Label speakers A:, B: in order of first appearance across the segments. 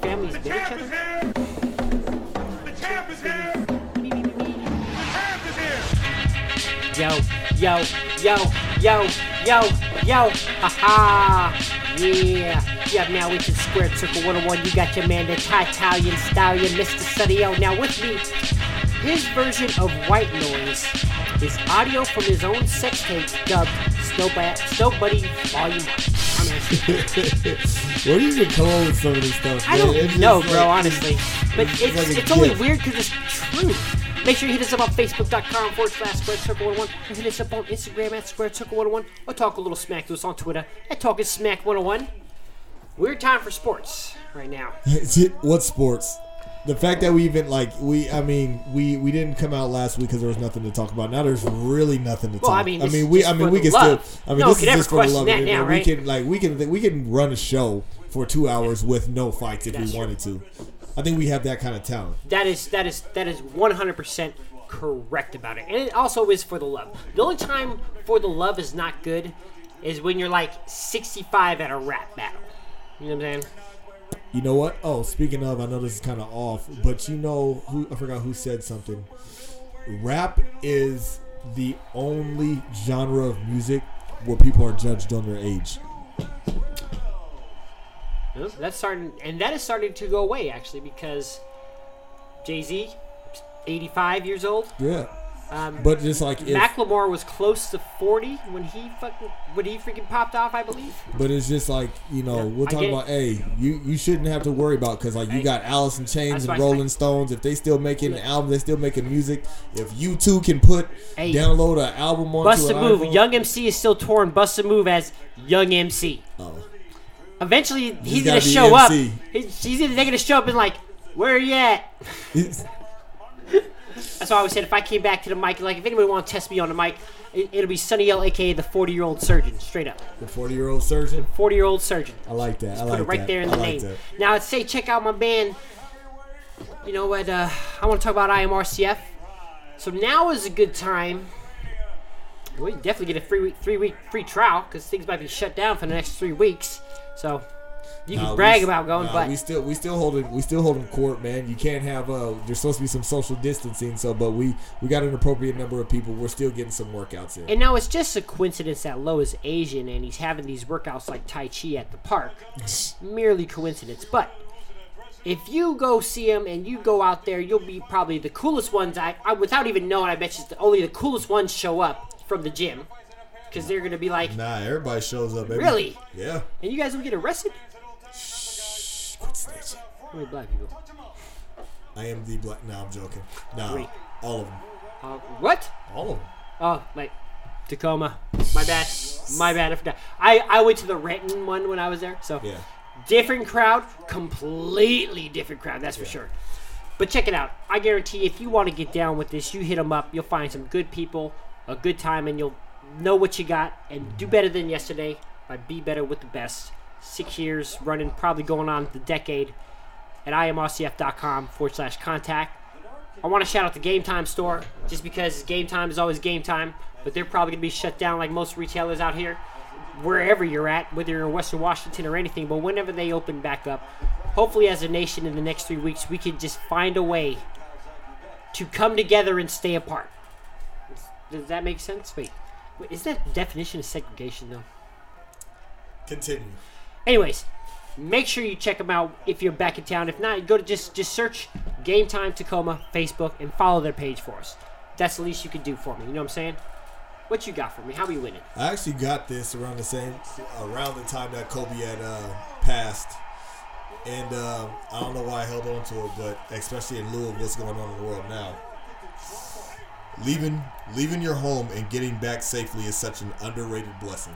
A: families been each other?
B: The champ is here. The champ is here.
A: Yo, yo, yo, yo, yo, yo, haha. Yeah, yeah, now it's Square Circle 101. You got your man, the Italian stallion, Mr. Sudio. Now with me, his version of White Noise is audio from his own sex tape dubbed Snow, ba- Snow Buddy Volume 1.
C: Where do you even come up with some of this stuff?
A: I
C: man?
A: don't know,
C: like-
A: bro, honestly. But
C: it's
A: it's,
C: like
A: it's only weird because it's true. Make sure you hit us up on Facebook.com forward slash Square Circle 101. And hit us up on Instagram at Square Circle 101. Or talk a little smack to us on Twitter at Talking Smack 101. Weird time for sports right now.
C: What sports? The fact that we even like we, I mean, we we didn't come out last week because there was nothing to talk about. Now there's really nothing to talk. Well.
A: I mean,
C: I mean, we, I mean, we can
A: love.
C: still. I mean,
A: No
C: this is just for the love.
A: that
C: of it. we can like we can we can run a show for two hours with no fights if
A: That's
C: we
A: true.
C: wanted to. I think we have that kind of talent.
A: That is that is that is 100% correct about it. And it also is for the love. The only time for the love is not good is when you're like 65 at a rap battle. You know what I'm saying?
C: You know what? Oh, speaking of, I know this is kind of off, but you know who? I forgot who said something. Rap is the only genre of music where people are judged on their age.
A: That's starting, and that is starting to go away actually because Jay Z, 85 years old.
C: Yeah,
A: Um,
C: but just like if,
A: Macklemore was close to 40 when he fucking when he freaking popped off, I believe.
C: but it's just like you know
A: Yeah,
C: we're talking about. Hey, you you shouldn't have to worry about because like you got Alice in Chains
A: that's
C: and Rolling Stones. If they still making an album, they still making music. If you two can put
A: Hey.
C: download an album on
A: Bust a move.
C: iPhone-
A: Young MC is still touring. Bust a move as Young MC.
C: Oh.
A: Eventually, he's,
C: gotta
A: gonna show up.
C: MC.
A: He's, he's either they're gonna show up and like, where are you at? That's why I always said if I came back to the mic, like if anybody want to test me on the mic, it, it'll be Sonny Ill, aka the 40 year old surgeon, straight up.
C: the forty year old surgeon.
A: 40 year old surgeon.
C: I like that. I
A: Put
C: like
A: it right
C: that.
A: there in the
C: like
A: name.
C: that.
A: Now, I'd say check out my band. You know what? Uh, I want to talk about IMRCF. So now is a good time. We definitely get a free week, three week free trial because things might be shut down for the next three weeks. So you can
C: we
A: brag
C: s-
A: about going,
C: nah,
A: but
C: we still we still holding we still holding court, man. You can't have uh there's supposed to be some social distancing, so but we we got an appropriate number of people. We're still getting some workouts in.
A: and now it's just a coincidence that Lo is Asian and he's having these workouts like Tai Chi at the park. Merely coincidence, but. If you go see him and you go out there, you'll be probably the coolest ones. I, I without even knowing, I bet you the, only the coolest ones show up from the gym because they're gonna be like,
C: Nah, everybody shows up. Baby.
A: Really?
C: Yeah.
A: and you guys will get arrested.
C: Shh, quit snitching.
A: Black people.
C: I am the black. No, I'm joking. Nah,
A: Wait.
C: all of them.
A: Uh, what?
C: All of them.
A: Oh, like Tacoma. My bad. My bad. I forgot. I I went to the Renton one when I was there. So
C: Yeah.
A: different crowd, completely different crowd. That's for sure. But check it out. I guarantee if you want to get down with this, you hit them up. You'll find some good people, a good time, and you'll know what you got and do better than yesterday by be better with the best. Six years running, probably going on the decade at imrcf.com forward slash contact. I want to shout out the Game Time store just because Game Time is always game time, but they're probably going to be shut down like most retailers out here, wherever you're at, whether you're in Western Washington or anything. But whenever they open back up, hopefully as a nation in the next three weeks, we can just find a way to come together and stay apart. Does that make sense? Wait, wait is that definition of segregation though?
C: Continue.
A: Anyways, make sure you check them out if you're back in town. If not, go to just just search Game Time Tacoma Facebook and follow their page for us. That's the least you can do for me. You know what I'm saying? What you got for me? How we winning?
C: I actually got this around the same around the time that Kobe had uh, passed, and uh, I don't know why I held on to it, but especially in lieu of what's going on in the world now, leaving leaving your home and getting back safely is such an underrated blessing.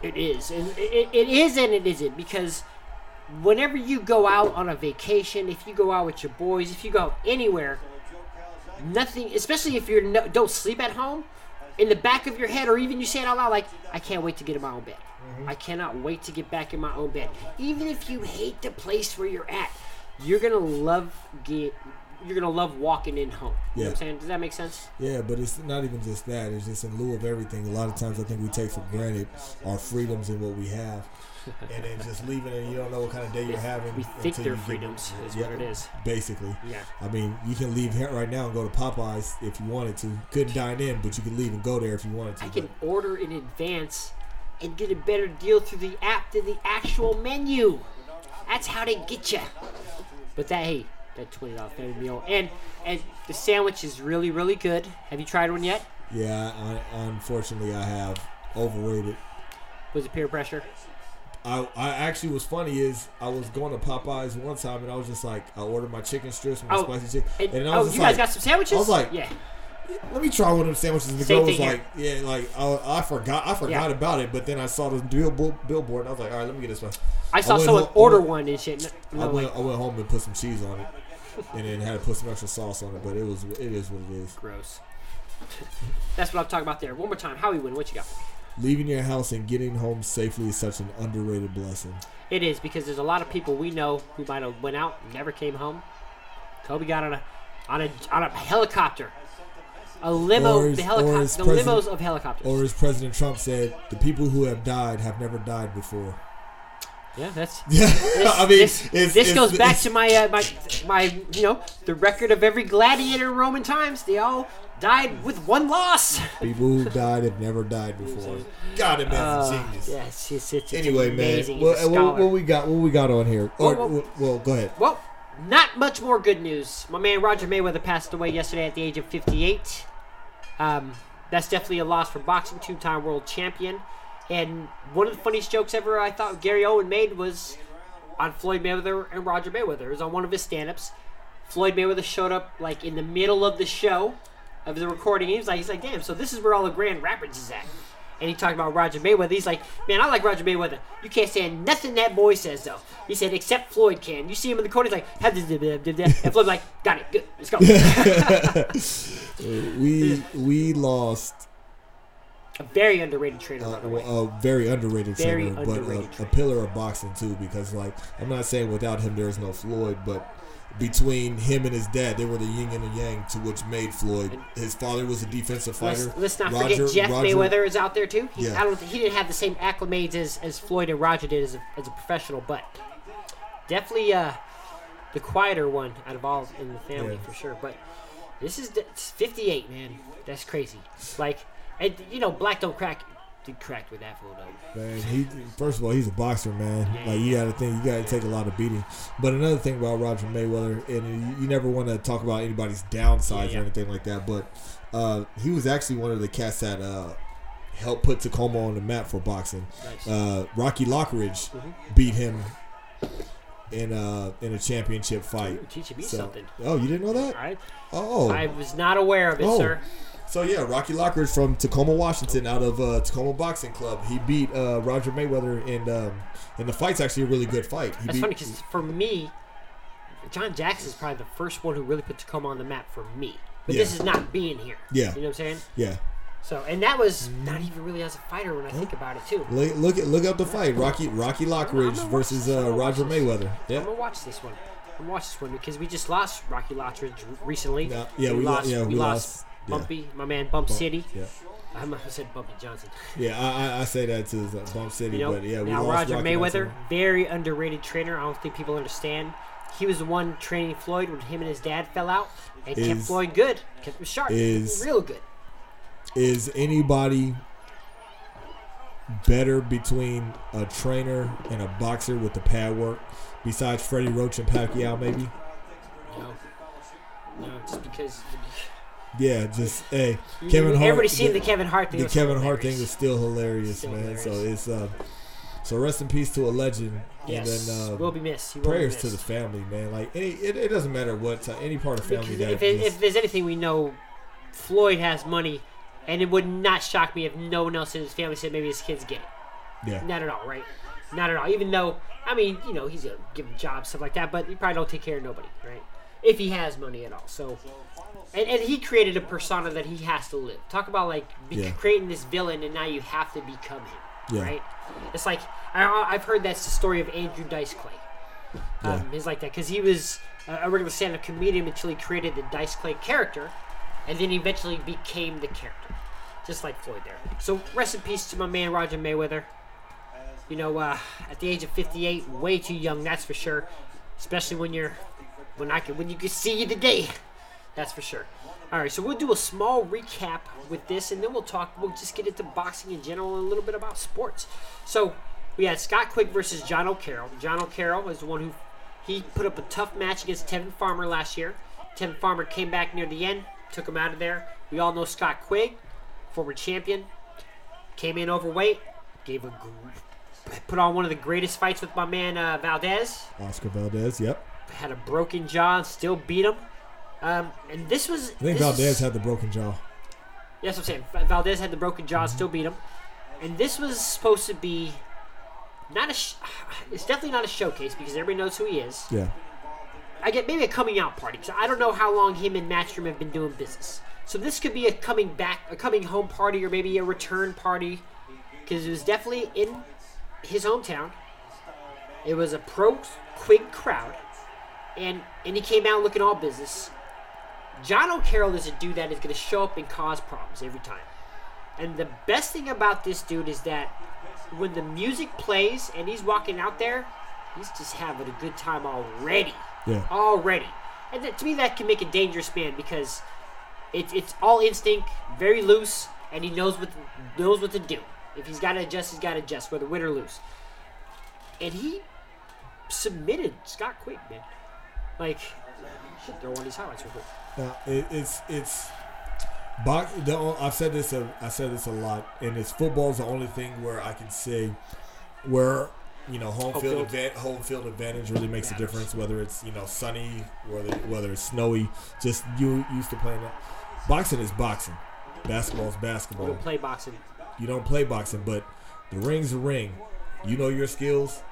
A: It is, and it, it is, and it isn't because whenever you go out on a vacation, if you go out with your boys, if you go anywhere, nothing, especially if you no, don't sleep at home, in the back of your head, or even you say it out loud, like, I can't wait to get in my own bed. Mm-hmm. I cannot wait to get back in my own bed. Even if you hate the place where you're at, you're gonna love get you're gonna love walking in home. You know what I'm
C: Yeah.
A: saying? Does that make sense?
C: Yeah, but it's not even just that. It's just in lieu of everything. A lot of times I think we take for granted our freedoms and what we have. and then just leaving it, you don't know what kind of day you're having.
A: We think
C: until
A: they're
C: you get-
A: freedoms is
C: Yeah,
A: what it is.
C: Basically.
A: Yeah.
C: I mean, you can leave here right now and go to Popeyes if you wanted to. Couldn't dine in, but you could leave and go there if you wanted to.
A: I can
C: but-
A: order in advance and get a better deal through the app than the actual menu. That's how they get you. But that hey, that twenty dollar family meal and and the sandwich is really really good. Have you tried one yet?
C: Yeah, I, unfortunately, I have overrated.
A: Was it peer pressure?
C: I, I actually was funny is I was going to Popeyes one time and I was just like I ordered my chicken strips my
A: Oh,
C: spicy chicken
A: And,
C: and I oh, was
A: oh, you
C: like
A: guys got some sandwiches?
C: I was like,
A: yeah.
C: let me try one of them sandwiches and the
A: Same
C: girl was
A: here.
C: like yeah like I, I forgot I forgot
A: Yeah.
C: about it but then I saw this bill, billboard and I was like all right let me get this one
A: I saw
C: went
A: someone
C: home-
A: order
C: went-
A: one and shit. and-
C: I went,
A: like,
C: I went home and put some cheese on it and then had to put some extra sauce on it but it was it is what it is
A: gross. That's what I'm talking about there. One more time, Howie win. What you got?
C: leaving your house and getting home safely is such an underrated blessing
A: It is because there's a lot of people we know who might have went out, never came home. Kobe got on a on a on a helicopter, a limo,
C: Or his-
A: the
C: or
A: helicopter, the limos of helicopters.
C: or as President Trump said the people who have died have never died before
A: yeah, that's.
C: yeah
A: This,
C: I mean
A: this,
C: it's,
A: this
C: it's-
A: goes back
C: it's-
A: to my uh, my my you know the record of every gladiator in Roman times. They all died with one loss.
C: People who died have never died before. God, that man's
A: Uh,
C: genius.
A: yes, it's, it's,
C: Anyway, man, well, what, what we got? What we got on here? Or,
A: Well, well-
C: well, well, go ahead.
A: Well, not much more good news. My man Roger Mayweather passed away yesterday at the age of 58. Um, that's definitely a loss for boxing, two-time world champion. And one of the funniest jokes ever I thought Gary Owen made was on Floyd Mayweather and Roger Mayweather. It was on one of his stand-ups. Floyd Mayweather showed up like in the middle of the show of the recording. He was like, he's like, damn, so this is where all the Grand Rapids is at. And he talked about Roger Mayweather. He's like, man, I like Roger Mayweather. You can't stand nothing that boy says though. He said, except Floyd can. You see him in the corner, he's like, and Floyd's like, got it, good, let's go.
C: We we lost
A: a very underrated trainer,
C: uh,
A: by the way.
C: a very underrated
A: Very
C: trainer, but
A: underrated
C: a, a
A: trainer.
C: pillar of boxing too. Because like I'm not saying without him there's no Floyd, but between him and his dad, they were the yin and the yang to which made Floyd. His father was a defensive
A: Let's,
C: fighter.
A: let's not
C: Roger-
A: forget Jeff
C: Roger-
A: Mayweather is out there too. He,
C: Yeah.
A: I don't. He didn't have the same acclimates as, as Floyd and Roger did as a, as a professional, but definitely uh, the quieter one out of all in the family
C: Yeah.
A: for sure. But this is 58, man. That's crazy. Like, and you know, black don't crack. Dude cracked with that fool though.
C: Man, he first of all, he's a boxer, man. Like you got to think, you got to take a lot of beating. But another thing about Roger Mayweather, and you, you never want to talk about anybody's downsides
A: Yeah, yeah.
C: or anything like that, but uh, he was actually one of the cats that uh, helped put Tacoma on the map for boxing.
A: Nice.
C: Uh, Rocky Lockridge
A: Mm-hmm.
C: beat him in uh in a championship fight.
A: Ooh, teaching me
C: So-
A: something.
C: Oh, you didn't know that?
A: I
C: Oh,
A: I was not aware of it,
C: Oh.
A: sir.
C: So yeah, Rocky Lockridge from Tacoma, Washington, out of uh, Tacoma Boxing Club. He beat uh, Roger Mayweather, and um, and the fight's actually a really good fight. He
A: That's
C: beat,
A: funny because for me, John Jackson is probably the first one who really put Tacoma on the map for me. But this is not being here.
C: Yeah.
A: You know what I'm saying?
C: yeah.
A: So, and that was not even really as a fighter when I think about it too.
C: Look, look at look up the fight, Rocky Rocky Lockridge versus. Uh, Roger Mayweather.
A: Yeah, I'm
C: Yeah.
A: gonna watch this one. I'm gonna watch this one because we just lost Rocky Lockridge recently.
C: Yeah, yeah, we lo- yeah, we lost. Yeah.
A: Bumpy, my man, Bump City.
C: Yeah.
A: I must have said Bumpy Johnson.
C: Yeah, I, I, I say that too, uh, Bump City,
A: You know,
C: but yeah, we
A: now
C: lost
A: Roger
C: Rocky
A: Mayweather, very underrated trainer. I don't think people understand. He was the one training Floyd when him and his dad fell out, and kept
C: Is-
A: Floyd good, kept him sharp,
C: is-
A: real good.
C: Is anybody better between a trainer and a boxer with the pad work besides Freddie Roach and Pacquiao? Maybe.
A: No, no, just because
C: Yeah, just hey, Kevin Hart.
A: everybody's seen
C: the,
A: the Kevin Hart thing.
C: the Kevin Hart thing is still hilarious,
A: Still
C: man. So it's uh, so rest in peace to a legend,
A: Yes,
C: and then uh,
A: will be missed. Will
C: prayers
A: be
C: to the family, man. Like any, it, it doesn't matter what ti- any part of family
A: Because
C: that
A: if, it, if there's anything we know, Floyd has money, and it would not shock me if no one else in his family said maybe his kids get it.
C: yeah,
A: Not at all, right? Not at all. Even though, I mean, you know, he's gonna give him jobs, stuff like that, but he probably don't take care of nobody, right? If he has money at all. So, and, and he created a persona that he has to live. Talk about like be,
C: Yeah.
A: creating this villain, and now you have to become him,
C: Yeah.
A: right? It's like I, I've heard that's the story of Andrew Dice Clay.
C: Yeah.
A: Um, he's like that because he was a a regular stand-up comedian until he created the Dice Clay character, and then he eventually became the character, just like Floyd there. So rest in peace to my man Roger Mayweather. You know, uh, at the age of 58, way too young, that's for sure. Especially when you're, when I can, when you can see you today, that's for sure. All right, so we'll do a small recap with this, and then we'll talk. We'll just get into boxing in general and a little bit about sports. So we had Scott Quigg versus Jono Carroll. Jono Carroll is the one who he put up a tough match against Tevin Farmer last year. Tevin Farmer came back near the end, took him out of there. We all know Scott Quigg, former champion, came in overweight, gave a put on one of the greatest fights with my man uh, Valdez.
C: Oscar Valdez. Yep.
A: Had a broken jaw, and still beat him. Um, and this was.
C: I think Valdez had the broken jaw.
A: Yes, I'm saying Valdez had the broken jaw, still beat him, and this was supposed to be not a. Sh- it's definitely not a showcase because everybody knows who he is.
C: Yeah.
A: I get maybe a coming out party because I don't know how long him and Matchroom have been doing business. So this could be a coming back, a coming home party, or maybe a return party, because it was definitely in his hometown. It was a pro Quigg crowd, and and he came out looking all business. Jono Carroll is a dude that is going to show up and cause problems every time. And the best thing about this dude is that when the music plays and he's walking out there, he's just having a good time already.
C: Yeah.
A: Already. And that, to me, that can make a dangerous man because it's it's all instinct, very loose, and he knows what knows what to do. If he's got to adjust, he's got to adjust, whether win or lose. And he submitted Scott Quigg, man. Like, should throw one of these highlights real quick.
C: Now it, it's it's box. The, I've said this. A, I said this a lot, and it's football's the only thing where I can say where you know home,
A: Home
C: field,
A: field.
C: advan- home field advantage really makes a difference. Whether it's you know sunny, whether whether it's snowy, just you used to playing that. Boxing is boxing. Basketball is basketball.
A: don't play boxing.
C: You don't play boxing, but the ring's a ring. You know your skills,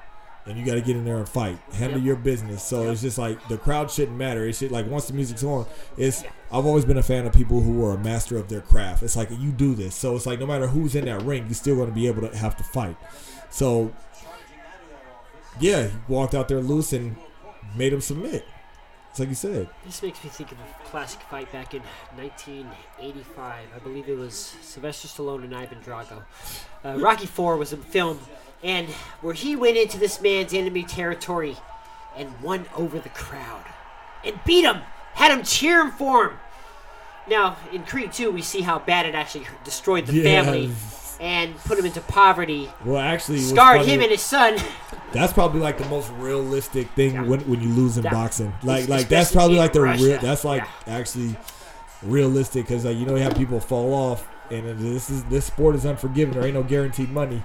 C: and you got to get in there and fight. Handle
A: Yep.
C: your business. So it's just like the crowd shouldn't matter. It should like once the music's on. It's I've always been a fan of people who are a master of their craft. It's like you do this, so it's like no matter who's in that ring, you're still going to be able to have to fight. So yeah, he walked out there loose and made him submit. It's like you said.
A: This makes me think of a classic fight back in 1985. I believe it was Sylvester Stallone and Ivan Drago. Uh, Rocky Four was a film, and where he went into this man's enemy territory and won over the crowd and beat him, had him cheering for him. Now in Creed 2, we see how bad it actually destroyed the
C: Yeah.
A: family and put him into poverty,
C: Well, actually,
A: scarred
C: funny-
A: him and his son.
C: That's probably like the most realistic thing
A: Yeah.
C: when, when you lose in
A: Yeah.
C: boxing. Like like that's probably like the
A: Russia.
C: real. That's like
A: Yeah.
C: actually realistic because like you know you have people fall off and this is this sport is unforgiving. There ain't no guaranteed money.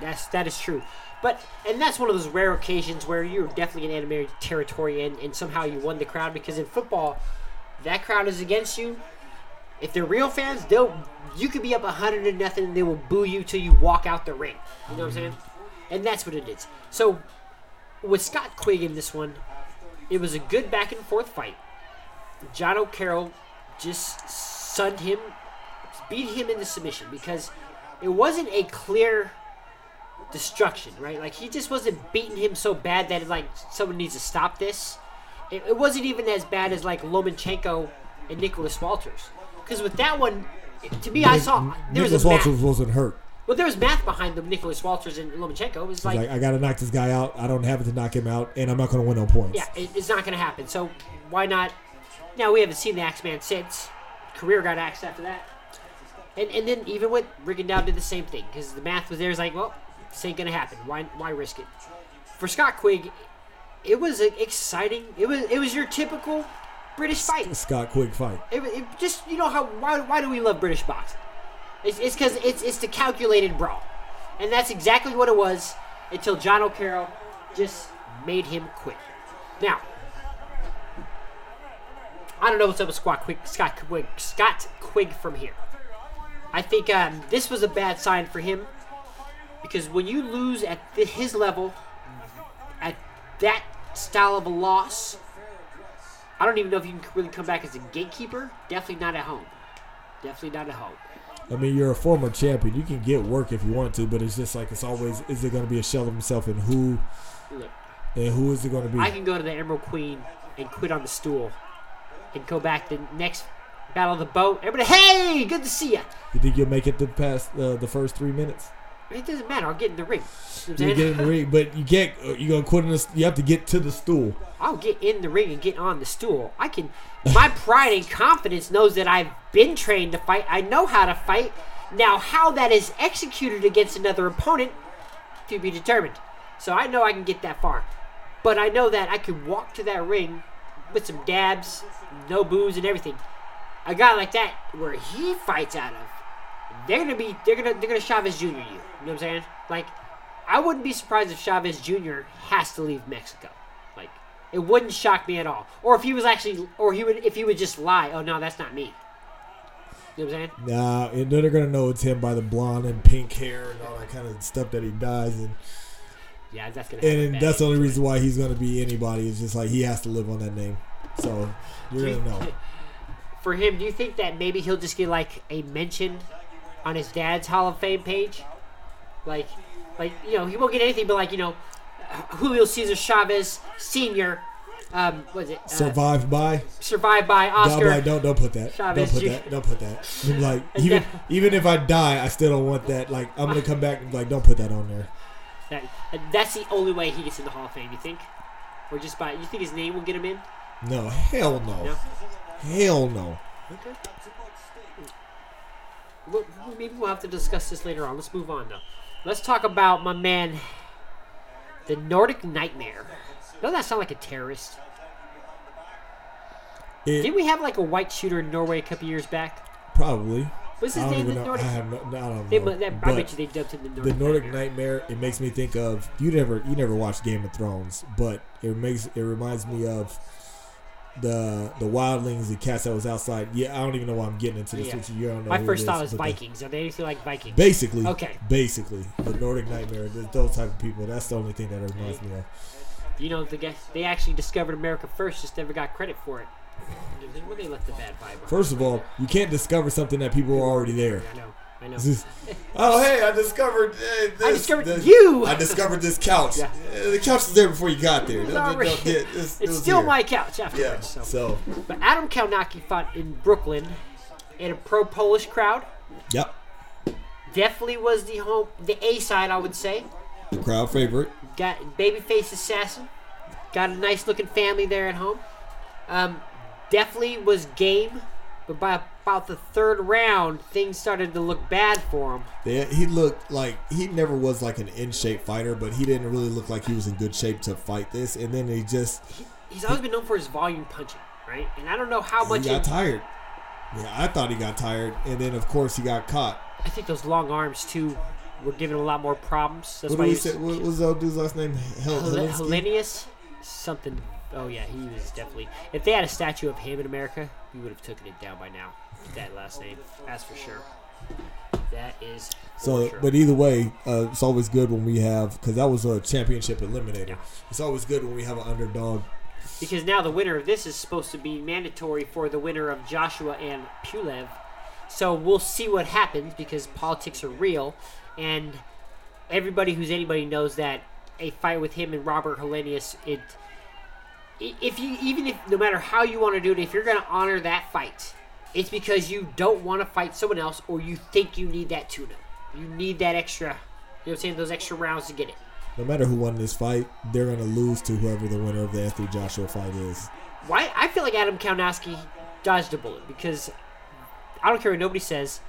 A: That's that is true, but and that's one of those rare occasions where you're definitely in enemy territory and, and somehow you won the crowd because in football, that crowd is against you. If they're real fans, they'll you could be up hundred to nothing and they will boo you till you walk out the ring. You know what I'm saying? And that's what it is. So with Scott Quigg in this one, it was a good back and forth fight. Jono Carroll just sunned him, beat him into submission because it wasn't a clear destruction, right? Like he just wasn't beating him so bad that like someone needs to stop this. It, it wasn't even as bad as like Lomachenko and Nicholas Walters, because with that one, to me, I saw there was
C: Nicholas
A: a math.
C: Walters wasn't hurt.
A: Well, there was math behind them, Nicholas Walters and Lomachenko. It was like,
C: like I got to knock this guy out. I don't have it to knock him out, and I'm not going to win on points.
A: yeah, it, it's not going to happen. So why not? Now we haven't seen the Axeman since. Career got axed after that. And, and then even with Rigondeaux did the same thing because the math was there. It's like, well, this ain't gonna happen. Why why risk it? For Scott Quigg, it was exciting. It was it was your typical British fight.
C: Scott Quigg fight.
A: It, it just you know how why why do we love British boxing? It's it's because it's it's the calculated brawl, and that's exactly what it was until Jono Carroll just made him quit. Now. I don't know what's up with Scott Quigg, Scott Quigg, Scott Quigg from here. I think um, this was a bad sign for him because when you lose at th- his level, at that style of a loss, I don't even know if you can really come back as a gatekeeper. Definitely not at home. Definitely not at home.
C: I mean, you're a former champion. You can get work if you want to, but it's just like it's always is it going to be a shell of himself and who
A: Look,
C: And who is it going to be?
A: I can go to the Emerald Queen and quit on the stool, and go back the next battle of the boat. Everybody, hey, good to see you.
C: you think you'll make it the past uh, the first three minutes?
A: It doesn't matter. I'll get in the ring. You know
C: You get in the ring, but you can't. uh, You gonna quit in this? You have to get to the stool.
A: I'll get in the ring and get on the stool. I can. My pride and confidence knows that I've been trained to fight. I know how to fight. Now, how that is executed against another opponent to be determined. So I know I can get that far, but I know that I can walk to that ring with some dabs, no booze, and everything. A guy like that, where he fights out of, they're gonna be, they're gonna, they're gonna Chavez Jr. you. You know what I'm saying? Like, I wouldn't be surprised if Chavez Jr. has to leave Mexico. Like, it wouldn't shock me at all. Or if he was actually, or he would, if he would just lie. Oh no, that's not me. You know what I'm saying?
C: Nah, and then they're gonna know it's him by the blonde and pink hair and all that kind of stuff that he does, and
A: Yeah, that's gonna.
C: and that's the only reason why he's gonna be anybody. is just like he has to live on that name. So you're gonna know.
A: For him, do you think that maybe he'll just get like a mention on his dad's Hall of Fame page? Like, like you know, he won't get anything but like you know, Julio Cesar Chavez Senior. Um, what is it? Uh,
C: Survived by.
A: survived by
C: No,
A: Oscar.
C: like, don't don't put that.
A: Chavez
C: don't put
A: Jr.
C: that. Don't put that. I'm like even even if I die, I still don't want that. Like I'm gonna come back and like, don't put that on there.
A: That, that's the only way he gets in the Hall of Fame. You think? Or just by you think his name will get him in?
C: No, hell no,
A: No.
C: hell no.
A: Okay. Well, maybe we'll have to discuss this later on. Let's move on though. Let's talk about my man, the Nordic Nightmare. Doesn't that sound like a terrorist?
C: It,
A: Didn't we have like a white shooter in Norway a couple years back?
C: probably.
A: What's his name? The
C: know. I have no, I don't know.
A: that, I bet you they dubbed him the
C: the
A: Nordic,
C: Nordic
A: Nightmare.
C: Nightmare. It makes me think of you never you never watched Game of Thrones, but it makes it reminds me of the the wildlings, the cats that was outside. Yeah, I don't even know why I'm getting into this.
A: Yeah.
C: with you. You don't know
A: My first thought was Vikings. Are they anything like Vikings?
C: Basically,
A: Okay.
C: Basically, the Nordic Nightmare. th- Those type of people. That's the only thing that reminds me of.
A: You know, the guy, they actually discovered America first, just never got credit for it. Well, they left the bad vibe.
C: First of all, you can't discover something that people were already there.
A: I know, I know.
C: This is, oh hey, I discovered uh, this.
A: I discovered
C: this-
A: you!
C: I discovered this couch.
A: Yeah.
C: Uh, the couch was there before you got there.
A: It's,
C: Don't- don't-
A: already-
C: don't- it- it's- it
A: it's still
C: here.
A: my couch afterwards.
C: Yeah.
A: So.
C: So,
A: But Adam Kownacki fought in Brooklyn in a pro Polish crowd.
C: yep,
A: Definitely was the home, the A side, I would say.
C: the crowd favorite.
A: Got babyface assassin. Got a nice looking family there at home. Um, definitely was game, but by about the third round, things started to look bad for him.
C: They, he looked like he never was like an in shape fighter, but he didn't really look like he was in good shape to fight this. And then he just
A: He's always been known for his volume punching, right? And I don't know how much.
C: he got
A: it-
C: tired. Yeah, I thought he got tired, and then of course he got caught.
A: I think those long arms too were giving him a lot more problems. That's
C: What,
A: why he's
C: what was that dude's last name? Hel-
A: Hel-? Helenius, something. Oh yeah, he was definitely. If they had a statue of him in America, we would have taken it down by now. That last name, that's for sure. That is.
C: So,
A: sure.
C: but either way, uh, it's always good when we have because that was a championship eliminator.
A: Yeah.
C: It's always good when we have an underdog.
A: because now the winner of this is supposed to be mandatory for the winner of Joshua and Pulev. So we'll see what happens because politics are real, and everybody who's anybody knows that a fight with him and Robert Helenius, it if you even if no matter how you want to do it, if you're going to honor that fight, it's because you don't want to fight someone else or you think you need that tuna. You need that extra. You know what I'm saying? Those extra rounds to get it.
C: No matter who won this fight, they're gonna lose to whoever the winner of the Anthony Joshua fight is.
A: Why? I feel like Adam Kownacki dodged a bullet because I don't care what nobody says.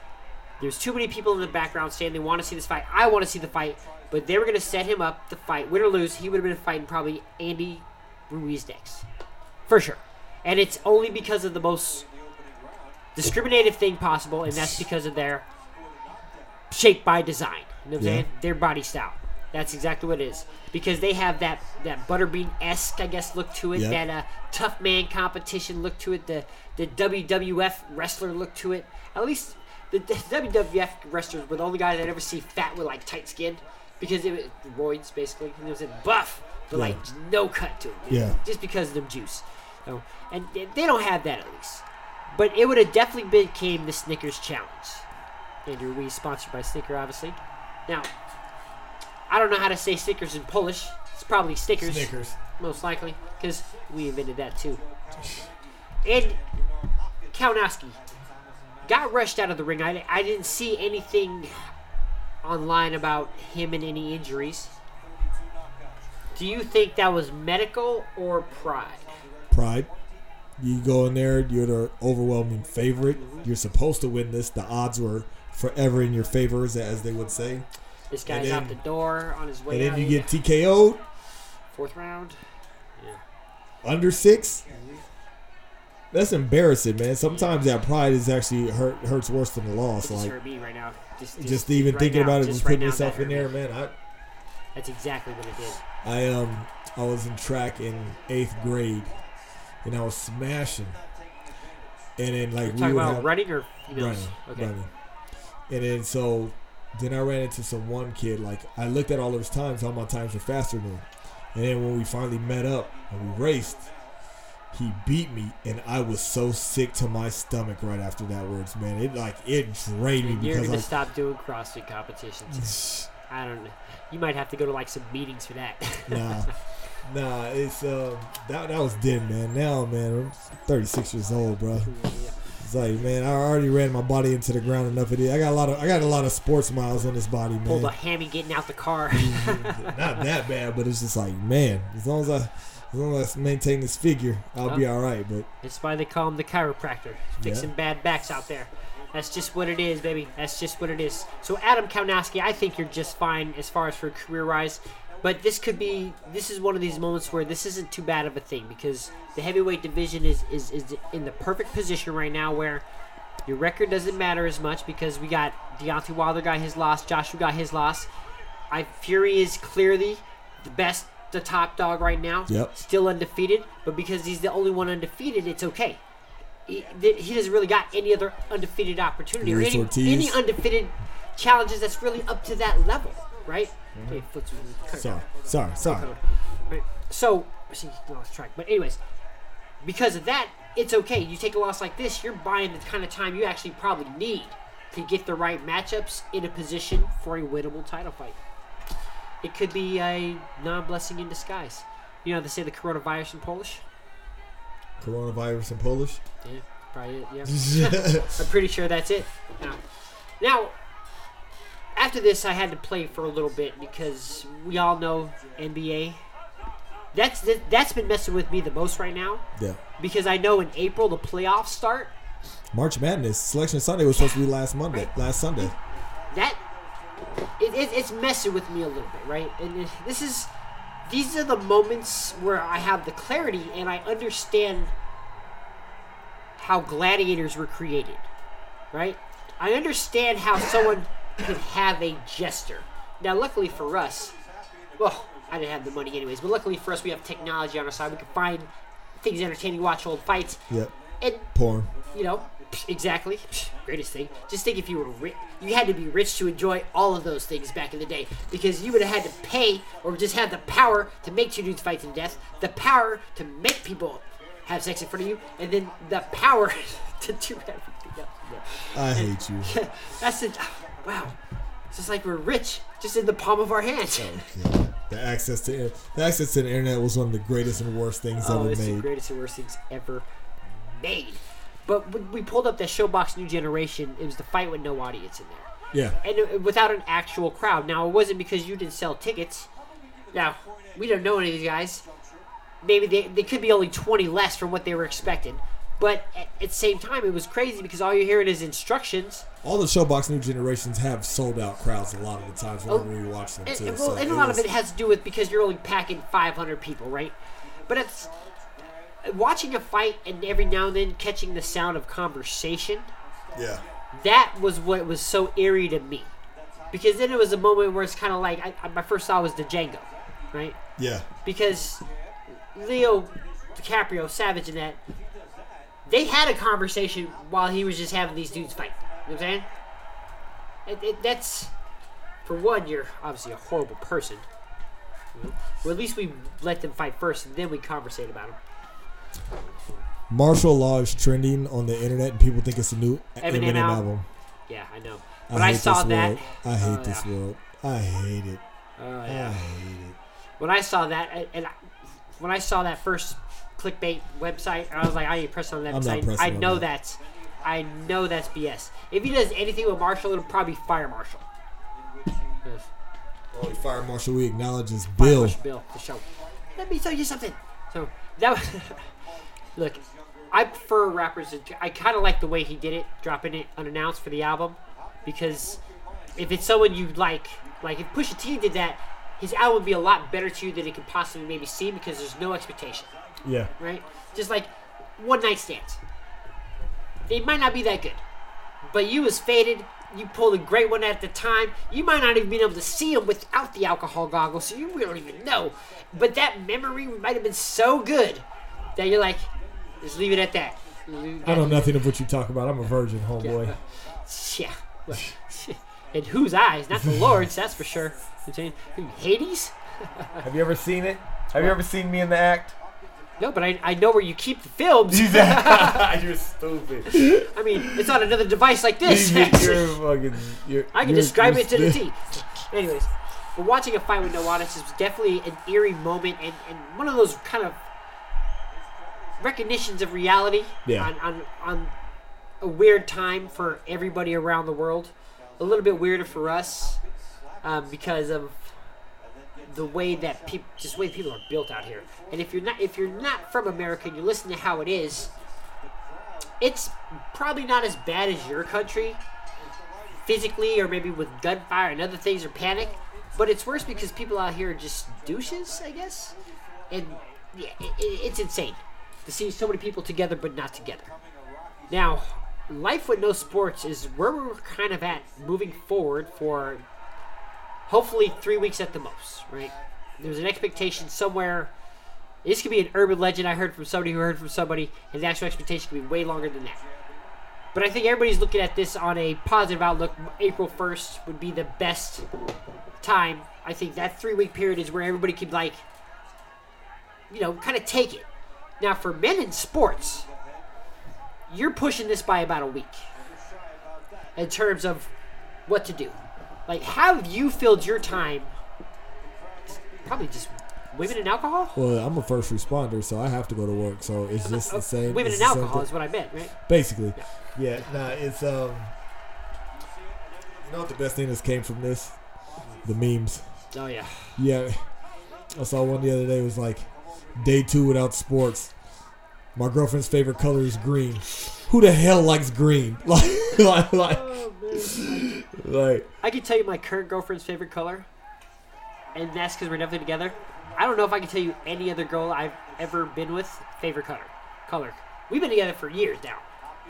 A: There's too many people in the background saying they want to see this fight. I want to see the fight, but they were going to set him up to fight. Win or lose, he would have been fighting probably Andy Ruiz next, for sure. And it's only because of the most discriminative thing possible, and that's because of their shape by design. You know what I'm
C: Yeah.
A: saying? Their body style. That's exactly what it is. Because they have that that butterbean esque, I guess, look to it.
C: Yeah.
A: That uh, tough man competition look to it. The the WWF wrestler look to it. At least the, the WWF wrestlers were the only guys I'd ever see fat with like tight skin, because it was roids basically. And it was buff, but
C: Yeah.
A: like no cut to it.
C: Yeah.
A: Just because of them juice. So, and they don't have that at least. But it would have definitely became the Snickers challenge. Andrew, we sponsored by Snicker, obviously. Now, I don't know how to say Snickers in Polish. It's probably Snickers,
C: Snickers.
A: most likely, because we invented that too. And Kownacki got rushed out of the ring. I, I didn't see anything online about him and any injuries. Do you think that was medical or pride?
C: Pride. You go in there, you're the overwhelming favorite. You're supposed to win this. The odds were forever in your favor, as- they would say.
A: This guy's
C: then-
A: out the door on his way
C: And then
A: out.
C: you get TKO'd
A: fourth round. Yeah.
C: Under six. That's embarrassing, man. Sometimes that pride is actually hurt hurts worse than the loss. Like
A: right now. Just,
C: just even
A: right
C: thinking
A: now,
C: about it,
A: just
C: just putting
A: now,
C: yourself in there,
A: me.
C: man. I
A: That's exactly what it did.
C: I um I was in track in eighth grade, and I was smashing. And then like
A: You're
C: we
A: talking
C: would
A: about
C: have
A: running or females?
C: running,
A: Okay.
C: running, and then so then I ran into some one kid. Like I looked at all of his times, all my times were faster than him. And then when we finally met up and we raced, he beat me, and I was so sick to my stomach right after that words, man. It like it drained me
A: you're
C: because
A: gonna
C: like
A: stop doing CrossFit competitions. I don't know. You might have to go to like some meetings for that.
C: nah, nah. It's um that that was then, man. Now, man, I'm 36 years old, bro. It's like, man, I already ran my body into the ground enough. It is. I got a lot of I got a lot of sports miles on this body,
A: Pulled a
C: man.
A: hammy getting out the car.
C: Not that bad, but it's just like, man, as long as I as long as I maintain this figure, I'll be all right. But
A: That's why they call him the chiropractor, fixing
C: Yeah.
A: bad backs out there. That's just what it is, baby. That's just what it is. So Adam Kownacki, I think you're just fine as far as for career rise. But this could be this is one of these moments where this isn't too bad of a thing because the heavyweight division is, is, is in the perfect position right now where your record doesn't matter as much because we got Deontay Wilder got his loss, Joshua got his loss. I Fury is clearly the best, the top dog right now.
C: Yep.
A: Still undefeated, but because he's the only one undefeated, it's okay. He, he doesn't really got any other undefeated opportunity or any,
C: Ortiz.
A: any undefeated challenges that's really up to that level, right? Mm-hmm. Okay, really cut
C: sorry, sorry, sorry.
A: Right. So, see, lost track. But anyways, because of that, it's okay. You take a loss like this, you're buying the kind of time you actually probably need to get the right matchups in a position for a winnable title fight. It could be a non-blessing in disguise. You know how they say the coronavirus in Polish?
C: Coronavirus in Polish.
A: Yeah, probably it. Yeah. I'm pretty sure that's it. Now, now, after this, I had to play for a little bit because we all know NBA. That's that's been messing with me the most right now
C: yeah.
A: because I know in April the playoffs start.
C: March Madness Selection Sunday was supposed to be last Monday, last Sunday.
A: That it, it, it's messing with me a little bit, right? And this is these are the moments where I have the clarity and I understand how gladiators were created, right? I understand how someone could have a jester. Now, luckily for us, well, I didn't have the money anyways, but luckily for us, we have technology on our side. We can find things entertaining, watch old fights,
C: Yep.
A: and
C: Porn.
A: you know, exactly. Greatest thing. Just think if you were rich, you had to be rich to enjoy all of those things back in the day because you would have had to pay or just have the power to make two dudes fight to death, the power to make people have sex in front of you, and then the power to do everything else. Yeah.
C: I hate you.
A: That's it. Wow. It's just like we're rich, just in the palm of our hands.
C: Oh, okay. The access to the access to the internet was one of the greatest and worst things
A: Oh,
C: ever
A: it's the greatest and worst things ever made. But when we pulled up that ShoBox New Generation, it was the fight with no audience in there.
C: Yeah.
A: and it- without an actual crowd. Now, it wasn't because you didn't sell tickets. Now, we don't know any of these guys. Maybe they, they could be only 20 less from what they were expecting. But at, at the same time, it was crazy because all you're hearing is instructions.
C: All the ShoBox New Generations have sold out crowds a lot of the times whenever oh, we watch them
A: And,
C: too.
A: and- well,
C: so
A: and a lot
C: was-
A: of it has to do with because you're only packing 500 people, right? But it's watching a fight and every now and then catching the sound of conversation.
C: Yeah.
A: that was what was so eerie to me because then it was a moment where it's kind of like I, I, my first thought was the Django, right?
C: Yeah.
A: Because Leo DiCaprio, Savage, and that they had a conversation while he was just having these dudes fight. You know what I'm saying? It, it, that's for one, you're obviously a horrible person. Well, at least we let them fight first, and then we conversate about them.
C: Martial law is trending on the internet, and people think it's a new
A: Eminem
C: Eminem,
A: album. Yeah, I know.
C: I
A: When I,
C: hate
A: saw that,
C: world. I hate
A: uh,
C: this world. I hate it.
A: Oh
C: I hate it.
A: When I saw that, and- and I, when I saw that first clickbait website, And I was like, I ain't pressing on that.
C: I'm not
A: I,
C: pressing
A: I
C: on
A: know
C: that.
A: that's, I know that's BS. If he does anything with Marshall, it'll probably be fire Marshall. Yes.
C: Oh, Only fire Marshall. we acknowledge is Bill.
A: Marshal Bill, for sure. Let me tell you something. So that was, look, I prefer rappers. to- I kind of like the way he did it, dropping it unannounced for the album, because if it's someone you like, like if Pusha T did that, his album would be a lot better to you than it could possibly maybe seem because there's no expectation,
C: Yeah.
A: right? Just like one night stands. They might not be that good, but you was faded. You pulled a great one at the time. You might not even been able to see them without the alcohol goggles, so you don't even know. But that memory might have been so good that you're like, just leave it at that.
C: I know nothing of what you talk about. I'm a virgin, homeboy.
A: Yeah. Well, In whose eyes? Not the Lord's, that's for sure. I'm Hades?
D: Have you ever seen it? Have you ever seen me in the act?
A: No, but I, I know where you keep the films.
D: You're stupid.
A: I mean, it's on another device like this.
D: you're fucking. You're,
A: I can describe it to the T. Anyways, but watching a fight with no audience is definitely an eerie moment and, and one of those kind of recognitions of reality
C: Yeah.
A: on, on, on a weird time for everybody around the world. A little bit weirder for us um, because of the way that people, just way people are built out here. And if you're not, if you're not from America and you listen to how it is, it's probably not as bad as your country physically or maybe with gunfire and other things or panic. But it's worse because people out here are just douches, I guess. And yeah, it, it's insane to see so many people together but not together. Now, life with no sports is where we're kind of at moving forward for hopefully three weeks at the most, right? There's an expectation somewhere. This could be an urban legend I heard from somebody who heard from somebody, and the actual expectation could be way longer than that. But I think everybody's looking at this on a positive outlook. April 1st would be the best time. I think that three week period is where everybody could, like, you know, kind of take it. Now, for men in sports, you're pushing this by about a week in terms of what to do. Like, how have you filled your time? Probably just women and alcohol?
C: Well, I'm a first responder, so I have to go to work. So it's just the same.
A: Women and alcohol
C: thing.
A: is what I meant, right?
C: Basically, yeah. Nah, it's um. You know what the best thing that's came from this? The memes.
A: Oh, yeah.
C: Yeah, I saw one the other day. It was like day two without sports. My girlfriend's favorite color is green. Who the hell likes green? Like, like, like,
A: Oh,
C: like
A: I can tell you my current girlfriend's favorite color, and that's because we're definitely together. I don't know if I can tell you any other girl I've ever been with favorite color. Color. We've been together for years now,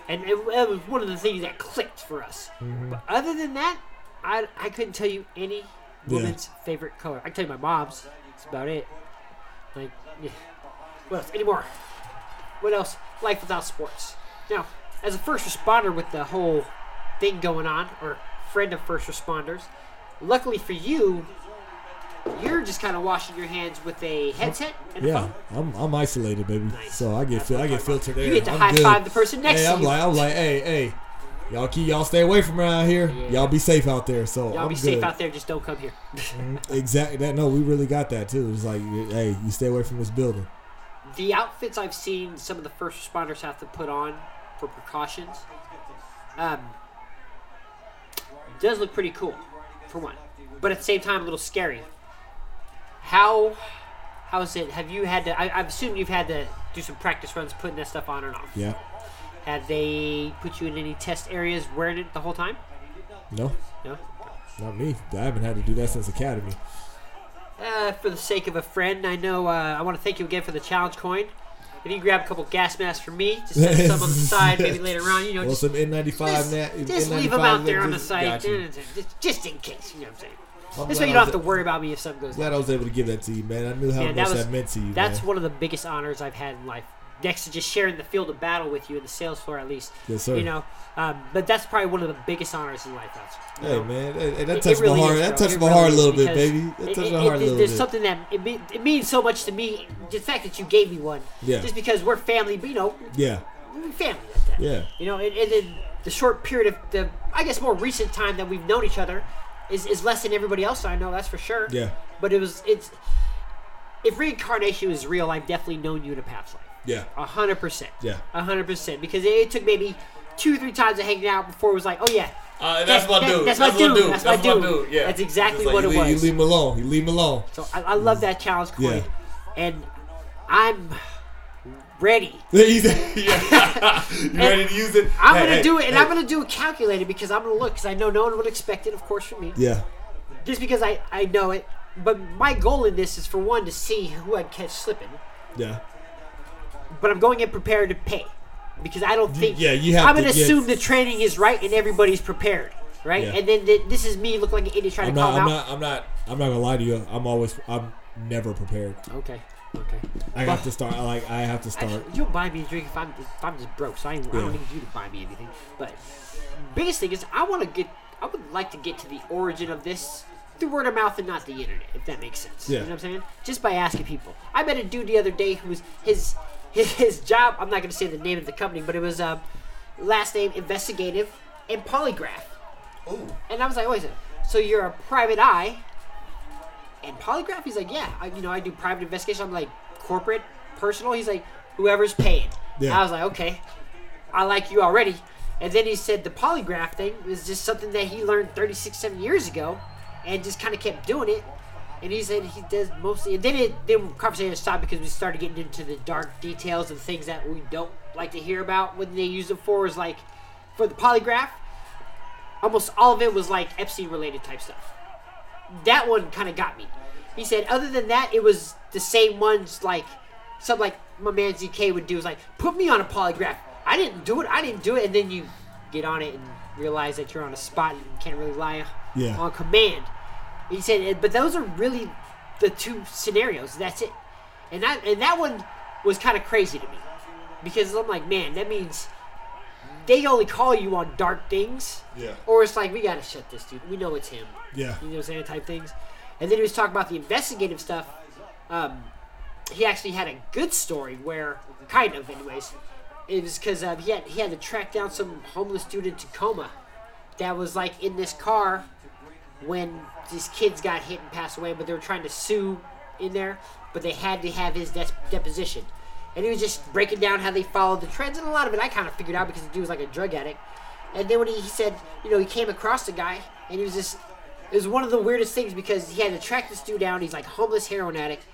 A: and it, it was one of the things that clicked for us. Mm-hmm. But other than that, I I couldn't tell you any
C: Yeah.
A: woman's favorite color. I can tell you my mom's. That's about it. Like, yeah. What else? Any more? What else? Life without sports. Now, as a first responder with the whole thing going on, or friend of first responders, luckily for you, you're just kind of washing your hands with a headset and a
C: yeah. I'm I'm isolated, baby.
A: Nice.
C: So I get fil- I get filtered.
A: You get to
C: I'm
A: high
C: good.
A: five the person next
C: Hey,
A: to
C: I'm
A: you.
C: like I'm like, hey, hey, y'all keep y'all stay away from around here.
A: Yeah.
C: Y'all be safe out there. So
A: Y'all
C: I'm
A: be
C: good.
A: safe out there. Just don't come here.
C: Mm, exactly. That no, we really got that too. It's like, hey, you stay away from this building.
A: The outfits I've seen some of the first responders have to put on for precautions um, does look pretty cool, for one, but at the same time a little scary. How how is it? Have you had to? I, I assume you've had to do some practice runs putting that stuff on and off.
C: Yeah.
A: Have they put you in any test areas wearing it the whole time?
C: No,
A: No.
C: not me. I haven't had to do that since academy.
A: Uh, for the sake of a friend, I know. Uh, I want to thank you again for the challenge coin. If you grab a couple gas masks for me, just set some on the side, maybe later on. You know,
C: Well,
A: just
C: some N95
A: Just,
C: na-
A: just
C: N95
A: leave them out there on the site, just, just in case. You know what I'm saying?
C: I'm
A: This way you don't have to worry about me if something goes.
C: Glad I was able to give that to you, man. I knew how
A: Man,
C: much
A: that
C: that,
A: was-
C: meant to you.
A: That's
C: man.
A: one of the biggest honors I've had in life. Next to just sharing the field of battle with you in the sales floor, at least.
C: Yes, sir.
A: You know, um, but that's probably one of the biggest honors in life. That's,
C: Hey
A: know?
C: man, hey, that
A: It-
C: touched
A: it really
C: my heart.
A: is,
C: that touched
A: It
C: my
A: really
C: heart a little bit, baby. That touched my heart a
A: it-
C: little
A: There's
C: bit.
A: something that it, mean, it means so much to me. The fact that you gave me one,
C: Yeah.
A: just because we're family, but you know,
C: Yeah,
A: we're family like that.
C: yeah,
A: You know, and, and in the short period of the, I guess, more recent time that we've known each other, is, is less than everybody else I know. That's for sure.
C: Yeah.
A: But it was it's if reincarnation is real, I've definitely known you in a past life.
C: Yeah.
A: A hundred percent.
C: Yeah.
A: A hundred percent. Because it, it took maybe two, three times of hanging out before it was like, oh yeah.
D: Uh, that's my
A: that-
D: dude.
A: That's my
D: That's my
A: dude.
D: dude.
A: That's my
D: That's my
A: dude.
D: dude, yeah.
A: That's exactly
D: like
A: what it was.
C: You leave him alone. You leave him alone.
A: So I, I love that challenge, Corey.
C: Yeah.
A: And I'm ready.
D: Yeah. you ready to use it?
A: I'm
D: Hey,
A: gonna
D: hey,
A: do it, and
D: hey.
A: I'm gonna do it calculated because I'm gonna look because I know no one would expect it, of course, from me.
C: Yeah.
A: Just because I I know it. But my goal in this is for one to see who I'd catch slipping.
C: Yeah.
A: But I'm going in prepared to pay because I don't think.
C: yeah, you have
A: I'm gonna
C: get-
A: assume the training is right and everybody's prepared, right?
C: Yeah.
A: And then the, this is me looking like an idiot trying
C: I'm
A: to
C: not.
A: call
C: I'm
A: out.
C: not. I'm not. I'm not gonna lie to you. I'm always. I'm never prepared.
A: Okay. Okay.
C: I have to start. Like I have to
A: I,
C: start.
A: you'll buy me a drink if I'm if I'm just broke, so I, ain't, I don't need you to buy me anything. But biggest thing is I want to get. I would like to get to the origin of this through word of mouth and not the internet, if that makes sense.
C: Yeah.
A: You know what I'm saying? Just by asking people. I met a dude the other day who was his his, his job. I'm not going to say the name of the company, but it was uh, last name investigative and polygraph.
D: Ooh.
A: And I was like, wait a second. So you're a private eye and polygraph? He's like, yeah. I, you know, I do private investigation. I'm like, corporate, personal? He's like, whoever's paying.
C: Yeah.
A: I was like, okay. I like you already. And then he said the polygraph thing was just something that he learned 36, 7 years ago and just kind of kept doing it. And he said he does mostly. And then it, then conversation stopped because we started getting into the dark details and things that we don't like to hear about when they use it for. Is like for the polygraph, almost all of it was like Epstein related type stuff. That one kind of got me. He said, other than that, it was the same ones like some like my man ZK would do is like put me on a polygraph. I didn't do it. I didn't do it. And then you get on it and realize that you're on a spot and can't really lie
C: Yeah.
A: on command. He said, but those are really the two scenarios. That's it. And that and that one was kind of crazy to me because I'm like, man, that means they only call you on dark things.
C: Yeah.
A: Or it's like we gotta shut this dude. We know it's him.
C: Yeah.
A: You know what I'm saying? Type things. And then he was talking about the investigative stuff. Um, he actually had a good story where, kind of, anyways. It was because uh, he had he had to track down some homeless dude in Tacoma that was like in this car when these kids got hit and passed away, but they were trying to sue in there, but they had to have his des- deposition. And he was just breaking down how they followed the trends, and a lot of it I kind of figured out because the dude was like a drug addict. And then when he, he said, you know, he came across the guy, and he was just, it was one of the weirdest things because he had to track this dude down. He's like homeless heroin addict.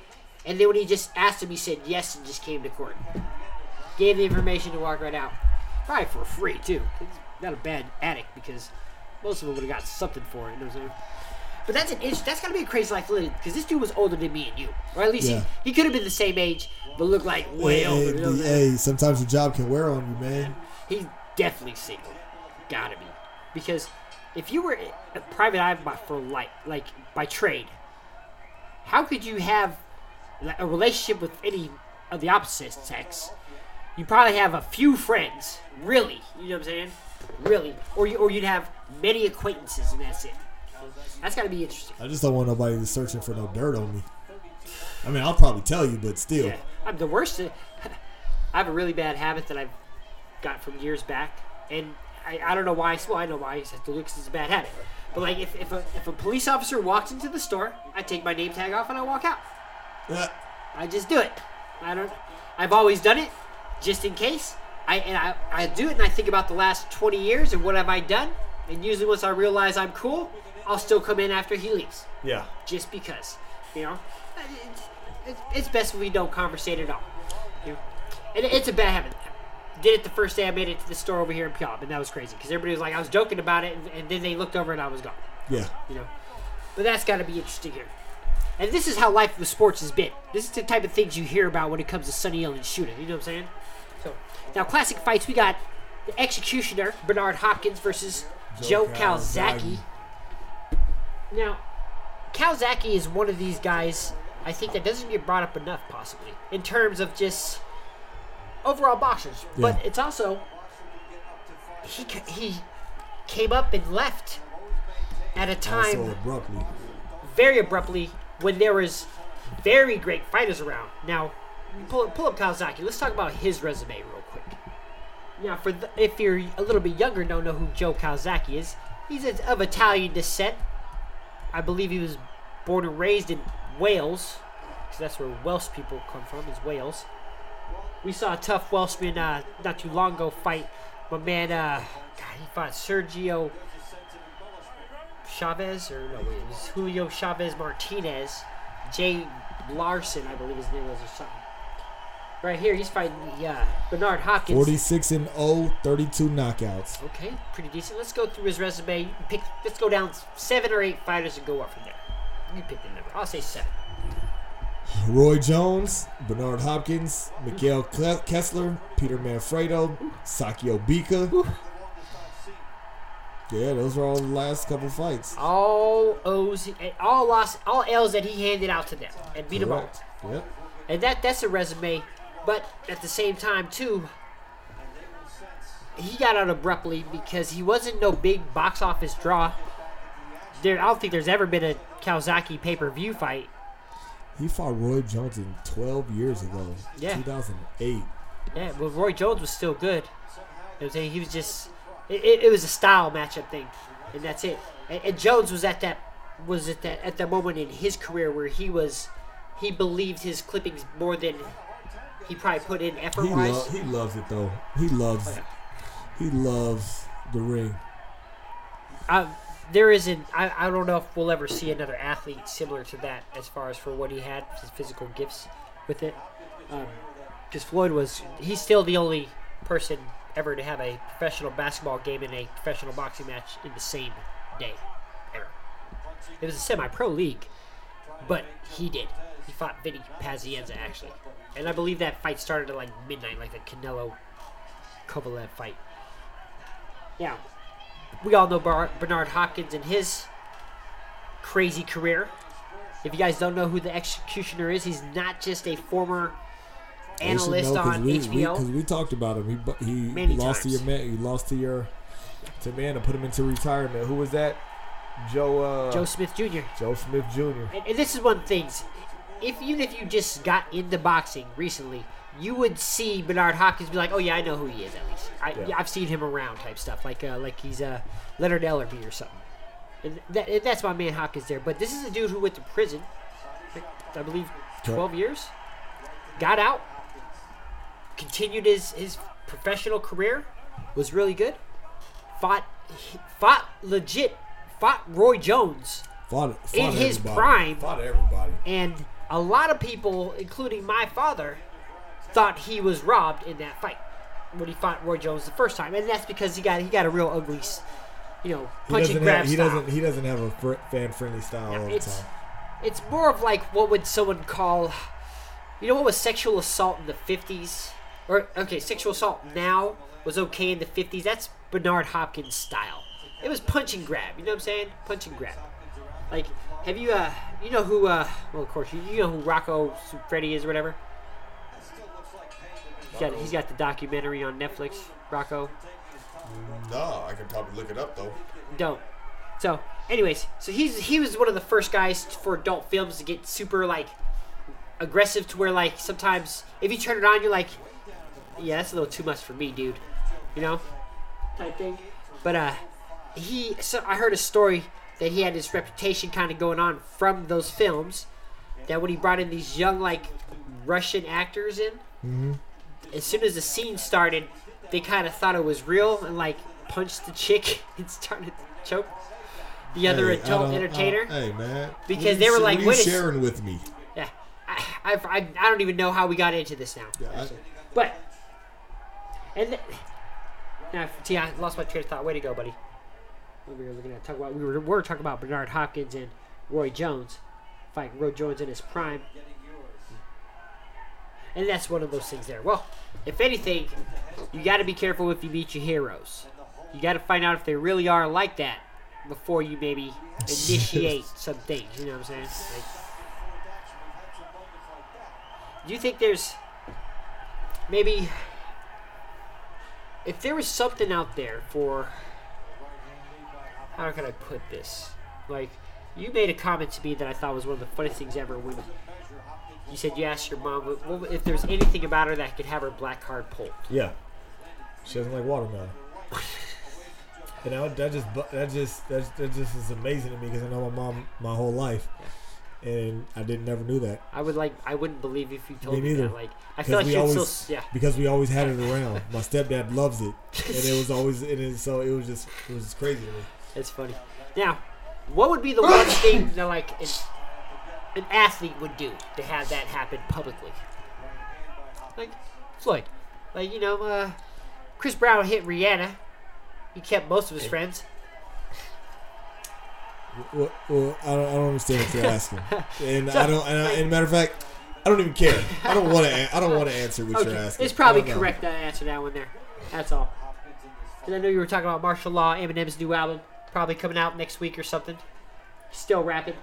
A: And then when he just asked him, he said yes and just came to court. Gave the information to walk right out. Probably for free, too. He's not a bad addict because most of them would have got something for it. You know what I'm saying? But that's an issue. That's gotta be a crazy life living because this dude was older than me and you, or at least
C: Yeah.
A: he, he could have been the same age, but looked like way
C: Hey,
A: older.
C: hey,
A: You know what I'm saying?
C: hey, sometimes your job can wear on you, man.
A: He's definitely single. Gotta be. Because if you were a private eye by, for like like by trade, how could you have a relationship with any of the opposite sex? You probably have a few friends, really. You know what I'm saying? Really, or you, or you'd have many acquaintances, and that's it. That's gotta be interesting.
C: I just don't want nobody to searching for no dirt on me. I mean, I'll probably tell you, but still.
A: Yeah, I'm the worst. I have a really bad habit that I've got from years back, and I, I don't know why. Well, I know why. It's because it's a bad habit. But like, if, if a if a police officer walks into the store, I take my name tag off and I walk out.
C: Yeah.
A: I just do it. I don't. I've always done it, just in case. I and I, I do it, and I think about the last 20 years and what have I done. And usually, once I realize I'm cool, I'll still come in after he leaves
D: Yeah.
A: just because, you know, it's, it's, it's best if we don't conversate at all. You know? And it's a bad habit. Did it the first day I made it to the store over here in Puyallup, and that was crazy because everybody was like, I was joking about it, and, and then they looked over and I was gone.
C: yeah.
A: You know, but that's got to be interesting here. And this is how life with sports has been. This is the type of things you hear about when it comes to Sonny Ill and Shoota. You know what I'm saying? So now, classic fights. We got the executioner Bernard Hopkins versus Joe,
C: Joe.
A: Calzaghe. Now, Calzaghe is one of these guys I think that doesn't get brought up enough, possibly in terms of just overall boxers. But it's also he he came up and left at a time
C: Also abruptly.
A: very abruptly when there was very great fighters around. Now, pull, pull up Calzaghe. Let's talk about his resume real. Now, for the, if you're a little bit younger, don't know who Joe Calzaghe is. He's of Italian descent. I believe he was born and raised in Wales, because that's where Welsh people come from, is Wales. We saw a tough Welshman uh, not too long ago fight my man. Uh, God, he fought Sergio Chavez, or no, it was Julio Chavez Martinez. Jay Larson, I believe his name was, or something. Right here, he's fighting uh, Bernard Hopkins.
C: 46 and 0, 32 knockouts.
A: Okay, pretty decent. Let's go through his resume. You pick. Let's go down seven or eight fighters and go up from there. You pick the number. I'll say seven.
C: Roy Jones, Bernard Hopkins, Cle- Kessler, Peter Manfredo, Sakio Bika. Yeah, those are all the last couple fights.
A: All O's, all loss, all L's that he handed out to them and beat them all.
C: Correct. Yep.
A: And that that's a resume. But at the same time too, he got out abruptly because he wasn't no big box office draw. There, I don't think there's ever been a Calzaghe pay per view fight.
C: He fought Roy Jones in 12 years ago.
A: Yeah.
C: 2008.
A: Yeah, well, Roy Jones was still good. You know I'm saying? He was just, it, it, it was a style matchup thing, and that's it. And, and Jones was at that, was at that at that moment in his career where he was, he believed his clippings more than he probably put in effort
C: He,
A: wise.
C: lo- he loves it though. He loves
A: Oh, yeah.
C: he loves the ring.
A: There isn't. I, I don't know if we'll ever see another athlete similar to that as far as for what he had, his physical gifts with it. Um, because Floyd was, he's still the only person ever to have a professional basketball game and a professional boxing match in the same day, ever. It was a semi-pro league, but he did. He fought Vinny Pazienza actually, and I believe that fight started at like midnight, like the Canelo Kovalev fight. Yeah, we all know Bar- Bernard Hopkins and his crazy career. If you guys don't know who the executioner is, he's not just a former analyst
C: know
A: on
C: we,
A: HBO.
C: Because we, talked about him. He he
A: Many
C: lost to your man. He lost to your to man to put him into retirement. Who was that? Joe uh,
A: Joe Smith Jr.
C: Joe Smith Jr.
A: And, and this is one thing. If even if you just got into boxing recently, you would see Bernard Hopkins be like, "Oh yeah, I know who he is at least. I,
C: yeah,
A: I've seen him around," type stuff, like uh, like he's uh, Leonard Ellerbe or something. And, that, and that's my man Hopkins there. But this is a dude who went to prison, I believe, twelve years, got out, continued his his professional career, was really good, fought fought legit, fought Roy Jones.
C: Fought, fought
A: In his
C: everybody.
A: prime.
C: Fought everybody.
A: And a lot of people, including my father, thought he was robbed in that fight when he fought Roy Jones the first time, and that's because he got he got a real ugly, you know, punch and grab
C: have, he
A: style.
C: doesn't he doesn't have a fr- fan friendly style
A: Yeah,
C: all the
A: it's
C: time.
A: it's more of like what would someone call, you know, what was sexual assault in the fifties, or okay, sexual assault now was okay in the fifties. That's Bernard Hopkins style. It was punch and grab. You know what I'm saying? Punch and grab. Like, have you uh, you know who uh, well of course you, you know who Rocco Freddy is or whatever. He's got he's got the documentary on Netflix. Rocco.
E: No, I can probably look it up though.
A: don't. So, anyways, so he's he was one of the first guys for adult films to get super like aggressive to where like sometimes if you turn it on, you're like, yeah, that's a little too much for me, dude. You know, type thing. But uh, he so I heard a story that he had his reputation kind of going on from those films. That when he brought in these young like Russian actors in, mm-hmm. as soon as the scene started, they kind of thought it was real and like punched the chick and started to choke the other
C: Hey,
A: adult
C: uh,
A: entertainer.
C: Hey man,
A: Because they were like,
C: what are you
A: "Wait
C: sharing with me?
A: yeah, I, I've, I, I don't even know how we got into this now.
C: Yeah, I-
A: But and th- now, see, I lost my train of thought. Way to go, buddy. We were looking at talk about we were, we were talking about Bernard Hopkins and Roy Jones, fighting Roy Jones in his prime, and that's one of those things there. Well, if anything, you got to be careful if you meet your heroes. You got to find out if they really are like that before you maybe initiate some things. You know what I'm saying? Like, do you think there's maybe if there was something out there for how can I put this? Like you made a comment to me that I thought was one of the funniest things ever when you said you asked your mom if there's anything about her that could have her black card pulled.
C: yeah. She doesn't like watermelon. And that, that just that just that, that just is amazing to me because I know my mom my whole life, and I didn't never knew that
A: I would like. I wouldn't believe if you told
C: Me
A: me, that. Like, I feel like
C: we always
A: still. Yeah.
C: because we always had it around. My stepdad loves it, and it was always and it so it was just it was just crazy to me.
A: It's funny. Now, what would be the one thing that like an, an athlete would do to have that happen publicly? Like Floyd, like you know, uh, Chris Brown hit Rihanna. He kept most of his friends.
C: Well, well I, don't, I don't understand what you're asking, and I don't. And, I, and matter of fact, I don't even care. I don't want to. I don't want to answer what
A: Okay,
C: you're asking.
A: it's probably
C: I
A: correct to answer that one there. That's all. And I know you were talking about martial law, Eminem's new album, probably coming out next week or something. Still rapping.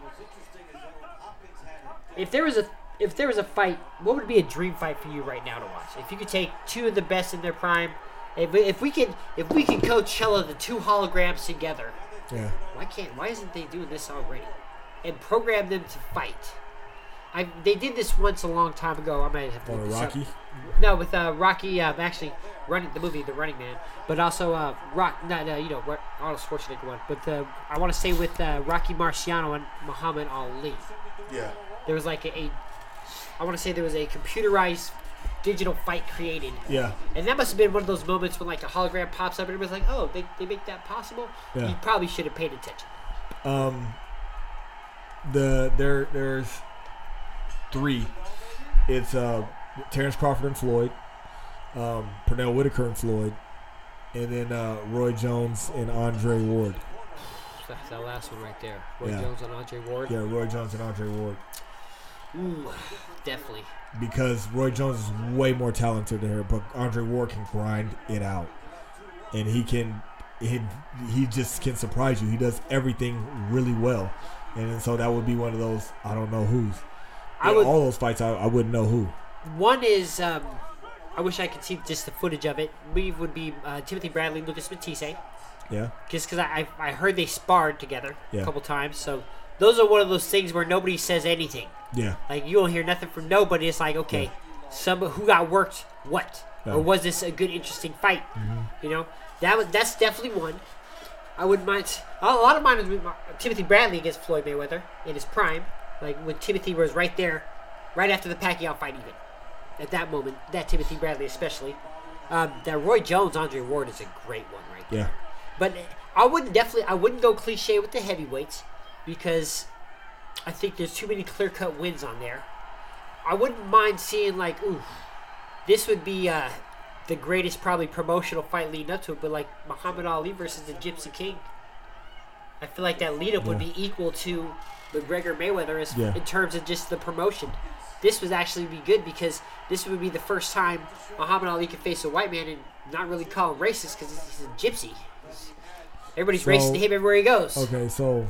A: If there was a if there was a fight, what would be a dream fight for you right now to watch? If you could take two of the best in their prime, if if we could if we could Coachella the two holograms together,
C: Yeah.
A: why can't why isn't they doing this already? And program them to fight. I they did this once a long time ago. I might have to
C: On
A: look
C: a
A: up.
C: Rocky.
A: No, with uh, Rocky, uh, actually running the movie, The Running Man, but also uh, Rock, not uh, you know, Ro- Arnold Schwarzenegger one, but uh, I want to say with uh, Rocky Marciano and Muhammad Ali,
E: Yeah.
A: there was like a, a I want to say there was a computerized digital fight created,
C: Yeah.
A: and that must have been one of those moments when like a hologram pops up and everybody's like, oh, they, they make that possible.
C: Yeah.
A: You probably should have paid attention.
C: Um. The there there's three. It's uh Terrence Crawford and Floyd, um, Pernell Whitaker and Floyd, and then uh, Roy Jones and Andre Ward.
A: That's that last one right there. Roy
C: Yeah.
A: Jones and Andre Ward.
C: Yeah, Roy Jones and Andre Ward.
A: Ooh, definitely.
C: because Roy Jones is way more talented than her, but Andre Ward can grind it out, and he can, he, he just can surprise you. He does everything really well, and so that would be one of those I don't know who's.
A: I would-
C: all those fights I, I wouldn't know who.
A: One is, um, I wish I could see just the footage of it. We would be uh, Timothy Bradley, Lucas Matthysse,
C: Yeah,
A: just because I, I I heard they sparred together
C: Yeah.
A: a couple times. So those are one of those things where nobody says anything.
C: yeah,
A: Like you don't hear nothing from nobody. It's like okay, some who got worked, what,
C: Yeah. Mm-hmm.
A: or was this a good, interesting fight? You know, that was that's definitely one. I wouldn't mind. A lot of mine is Timothy Bradley against Floyd Mayweather in his prime. Like when Timothy was right there, right after the Pacquiao fight, even at that moment, that Timothy Bradley especially. Um, that Roy Jones Andre Ward is a great one right there.
C: yeah,
A: But I wouldn't definitely I wouldn't go cliche with the heavyweights because I think there's too many clear cut wins on there. I wouldn't mind seeing like ooh, this would be uh, the greatest probably promotional fight leading up to it, but like Muhammad Ali versus the Gypsy King. I feel like that lead up would be equal to McGregor Mayweather is
C: Yeah.
A: in terms of just the promotion. This would actually be good because this would be the first time Muhammad Ali could face a white man and not really call him racist because he's a gypsy. Everybody's
C: So-
A: racist to him everywhere he goes.
C: okay. So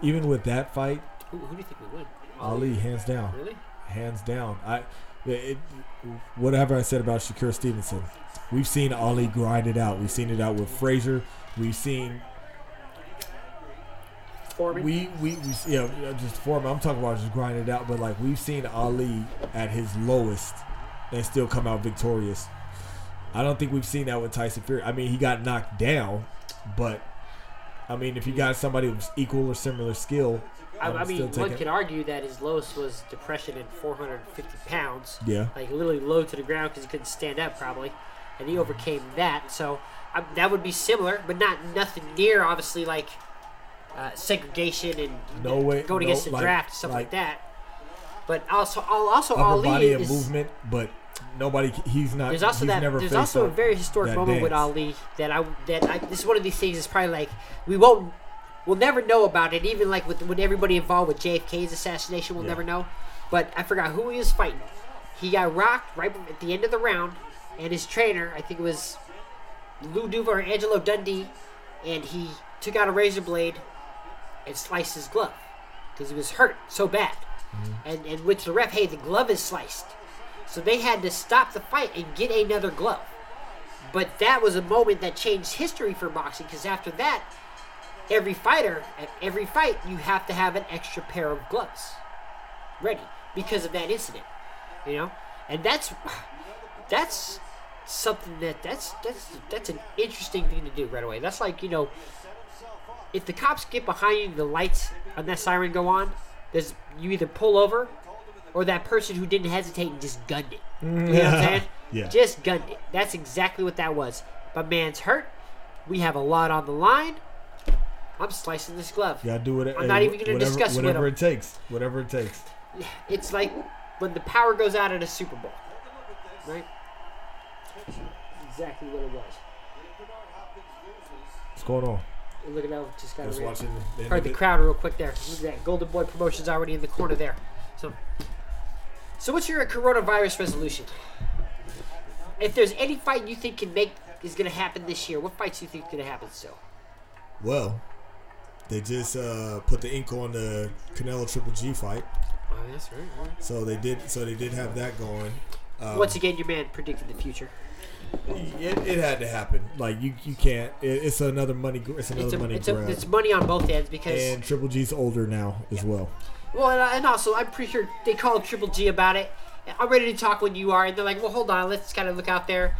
C: even with that fight,
A: Who, who do you think would win?
C: Ali hands down,
A: Really?
C: hands down. I, it, whatever I said about Shakur Stevenson, we've seen Ali grind it out. We've seen it out with Frazier. We've seen
A: Foreman?
C: We we, we yeah, just for. I'm talking about just grinding it out, but like we've seen Ali at his lowest and still come out victorious. I don't think we've seen that with Tyson Fury. I mean, he got knocked down, but I mean, if you got somebody with equal or similar skill,
A: I,
C: I'm
A: mean, one could argue that his lowest was depression at 450 pounds.
C: Yeah.
A: Like literally low to the ground because he couldn't stand up probably, and he overcame that. So um, that would be similar, but not nothing near obviously like uh, segregation and
C: No way-
A: going
C: no,
A: against the
C: like-
A: draft stuff like,
C: like-
A: that. But also, al- also
C: upper
A: Ali
C: body
A: is.
C: movement, but nobody. He's not.
A: There's also that.
C: Never
A: There's also a very historic moment with. Ali that I that I, this is one of these things. Is probably like we won't. We'll never know about it. Even like with with everybody involved with JFK's assassination, we'll
C: Yeah.
A: never know. But I forgot who he was fighting. He got rocked right at the end of the round, and his trainer, I think it was Lou Duva or Angelo Dundee, and he took out a razor blade and sliced his glove because he was hurt so bad. Mm-hmm. And and went the ref, hey, the glove is sliced. So they had to stop the fight and get another glove. But that was a moment that changed history for boxing because after that, every fighter at every fight you have to have an extra pair of gloves ready because of that incident. You know, and that's that's something that that's that's that's an interesting thing to do right away. That's like you know, if the cops get behind you, the lights on that siren go on. There's you either pull over, or that person who didn't hesitate and just gunned it. You know what I'm saying?
C: Yeah.
A: Just gunned it. That's exactly what that was. My man's hurt. We have a lot on the line. I'm slicing this glove.
C: Yeah, do it.
A: I'm not even gonna
C: whatever,
A: discuss with
C: whatever
A: him.
C: it takes. Whatever it takes.
A: It's like when the power goes out at a Super Bowl, right? Exactly what it was.
C: What's going on?
A: Look at that, just got to
C: watching. The
A: heard the crowd real quick there. Look at that, Golden Boy Promotions already in the corner there. So, so what's your coronavirus resolution? If there's any fight you think can make is gonna happen this year, what fights do you think is gonna happen still?
C: Well, they just uh, put the ink on the Canelo Triple G fight,
A: Oh, that's right. right.
C: so they did. So they did have that going. Um,
A: Once again, your man predicted the future.
C: It, it had to happen. Like you, you can't. It, it's another money. gr- It's another
A: It's, a,
C: money
A: it's, a,
C: grab.
A: it's money on both ends because
C: and Triple G's older now as well.
A: Well, and, and also, I'm pretty sure they called Triple G about it. I'm ready to talk when you are. And they're like, well, hold on, let's kind of look out there.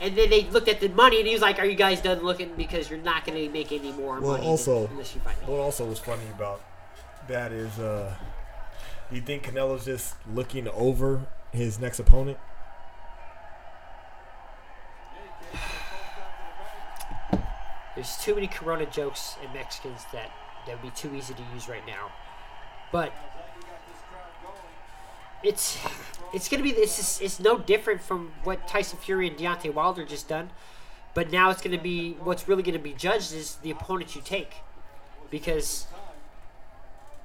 A: And then they looked at the money, and he was like, are you guys done looking? Because you're not going to make any more
C: Well,
A: money
C: also-
A: unless you me.
C: What also was funny about that is, uh, you think Canelo's just looking over his next opponent?
A: There's too many Corona jokes and Mexicans that that would be too easy to use right now. But it's it's gonna be this is it's no different from what Tyson Fury and Deontay Wilder just done. But now it's gonna be what's really gonna be judged is the opponent you take, because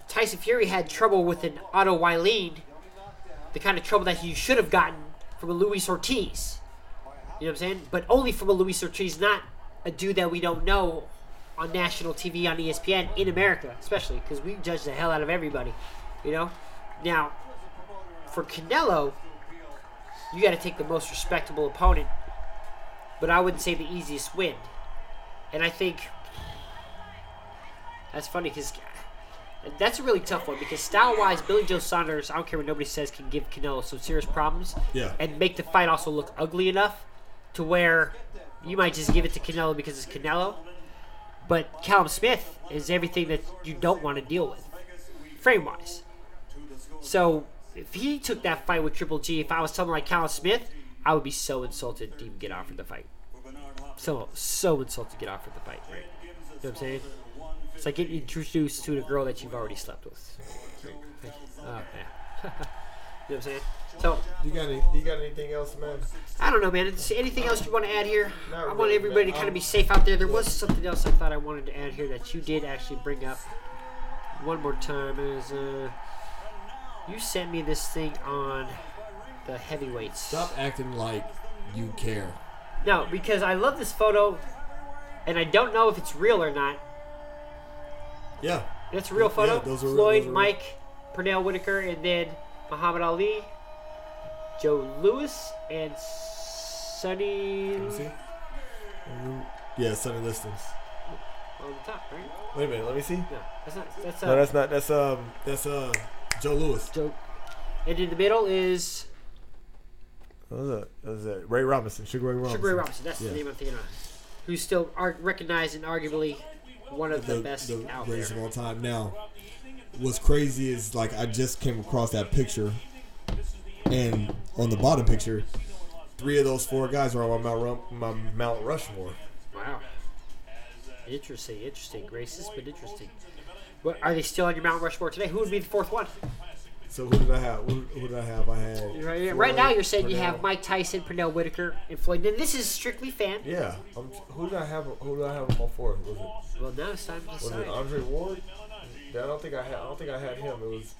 A: Tyson Fury had trouble with an Otto Wallin, the kind of trouble that he should have gotten from a Luis Ortiz. You know what I'm saying? But only from a Luis Ortiz, not a dude that we don't know on national TV on ESPN in America, especially because we judge the hell out of everybody. You know. Now, for Canelo, you got to take the most respectable opponent, but I wouldn't say the easiest win. And I think that's funny because that's a really tough one because style-wise, Billy Joe Saunders, I don't care what nobody says, can give Canelo some serious problems
C: Yeah.
A: and make the fight also look ugly enough to where you might just give it to Canelo because it's Canelo. But Callum Smith is everything that you don't want to deal with, frame wise. So if he took that fight with Triple G, if I was someone like Callum Smith, I would be so insulted to even get offered the fight. So so insulted to get offered the fight. Right? You know what I'm saying? It's like getting introduced to a girl that you've already slept with. Oh yeah. you know what I'm saying? So
C: You got any? You got anything else, man?
A: I don't know, man. Is anything else you want to add here?
C: Not
A: I want
C: really,
A: everybody
C: man.
A: to kind of be safe out there. There was something else I thought I wanted to add here that you did actually bring up. One more time is uh, you sent me this thing on the heavyweights.
C: Stop acting like you care.
A: No, because I love this photo, and I don't know if it's real or not.
C: Yeah.
A: It's a real photo.
C: Yeah, those are real-
A: Floyd,
C: those are real.
A: Mike, Pernell Whitaker, and then Muhammad Ali, Joe Louis, and Sonny
C: Let me see. Yeah, Sonny Liston's.
A: on the top, right?
C: Wait a minute. Let me see.
A: No, that's not. That's uh,
C: No, that's not. That's um. That's uh. Joe Louis.
A: Joe. And in the middle is
C: What was that? What was that? Ray Robinson. Sugar Ray Robinson.
A: Sugar Ray Robinson. That's
C: Yeah.
A: the name I'm thinking of. Who's still ar- recognized and arguably one of the, best
C: the
A: out
C: greatest
A: there.
C: of all time. Now, what's crazy is like I just came across that picture, and on the bottom picture, three of those four guys are on my Mount, my Mount Rushmore.
A: Wow. Interesting, interesting. Racist, but interesting. What, are they still on your Mount Rushmore today? Who would be the fourth one?
C: So who did I have? Who, who did I have? I had
A: Right, right now, you're saying you have Mike Tyson, Pernell Whitaker, and Floyd. And this is strictly fan.
C: Yeah. I'm, who did I have? Who did I have on my fourth? Was it
A: Well, now it's time to
C: was
A: decide.
C: it Andre Ward? Yeah, I don't think I had. I don't think I had him. It was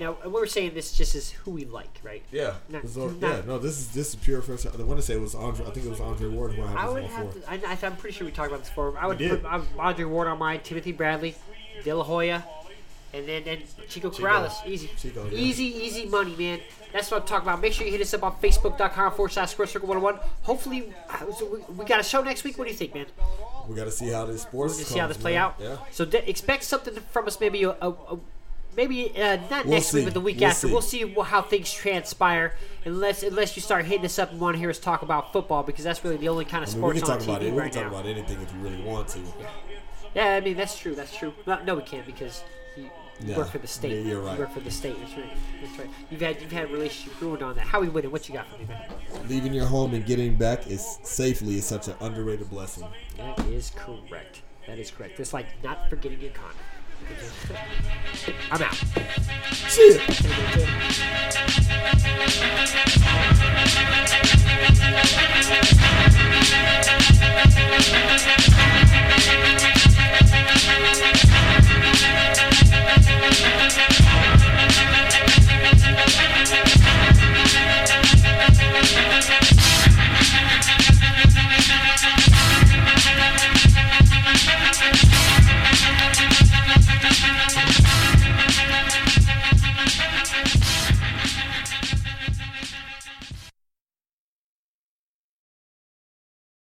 A: Now, and we're saying this just is who we like, right?
C: yeah.
A: No,
C: It was, uh,
A: no.
C: yeah. No, this is this is pure first. I want to say it was Andre. I think it was Andre Ward who I had
A: I would have. To, I, I'm pretty sure we talked about this before. I would
C: We did.
A: put I'm Andre Ward on mine, Timothy Bradley, De La Hoya, and then and Chico Corrales. Easy,
C: Chico, yeah.
A: easy, easy money, man. That's what I'm talking about. Make sure you hit us up on Facebook.com forward slash Square Circle 101. Hopefully, uh, we, we got a show next week. What do you think, man?
C: We got to see how this sports.
A: Gonna see how this play
C: man.
A: out.
C: Yeah.
A: So de- expect something from us, maybe a, a, a maybe uh, not
C: We'll
A: next week, but the week
C: We'll
A: after.
C: see.
A: We'll see how things transpire. Unless unless you start hitting us up and want to hear us talk about football, because that's really the only kind of
C: I mean, we
A: sports
C: can
A: on
C: talk
A: TV
C: about it. We
A: right
C: can talk
A: now.
C: about anything if you really want to.
A: Yeah, I mean that's true. That's true. No, no we can't because you,
C: Yeah.
A: work for the state.
C: You're right.
A: You work for the state. That's right. That's right. You've had you've had relationship ruined on that. How we winning? What you got for me, man?
C: Leaving your home and getting back is safely is such an underrated blessing.
A: That is correct. That is correct. It's like not forgetting your condom. I'm out.
C: See ya.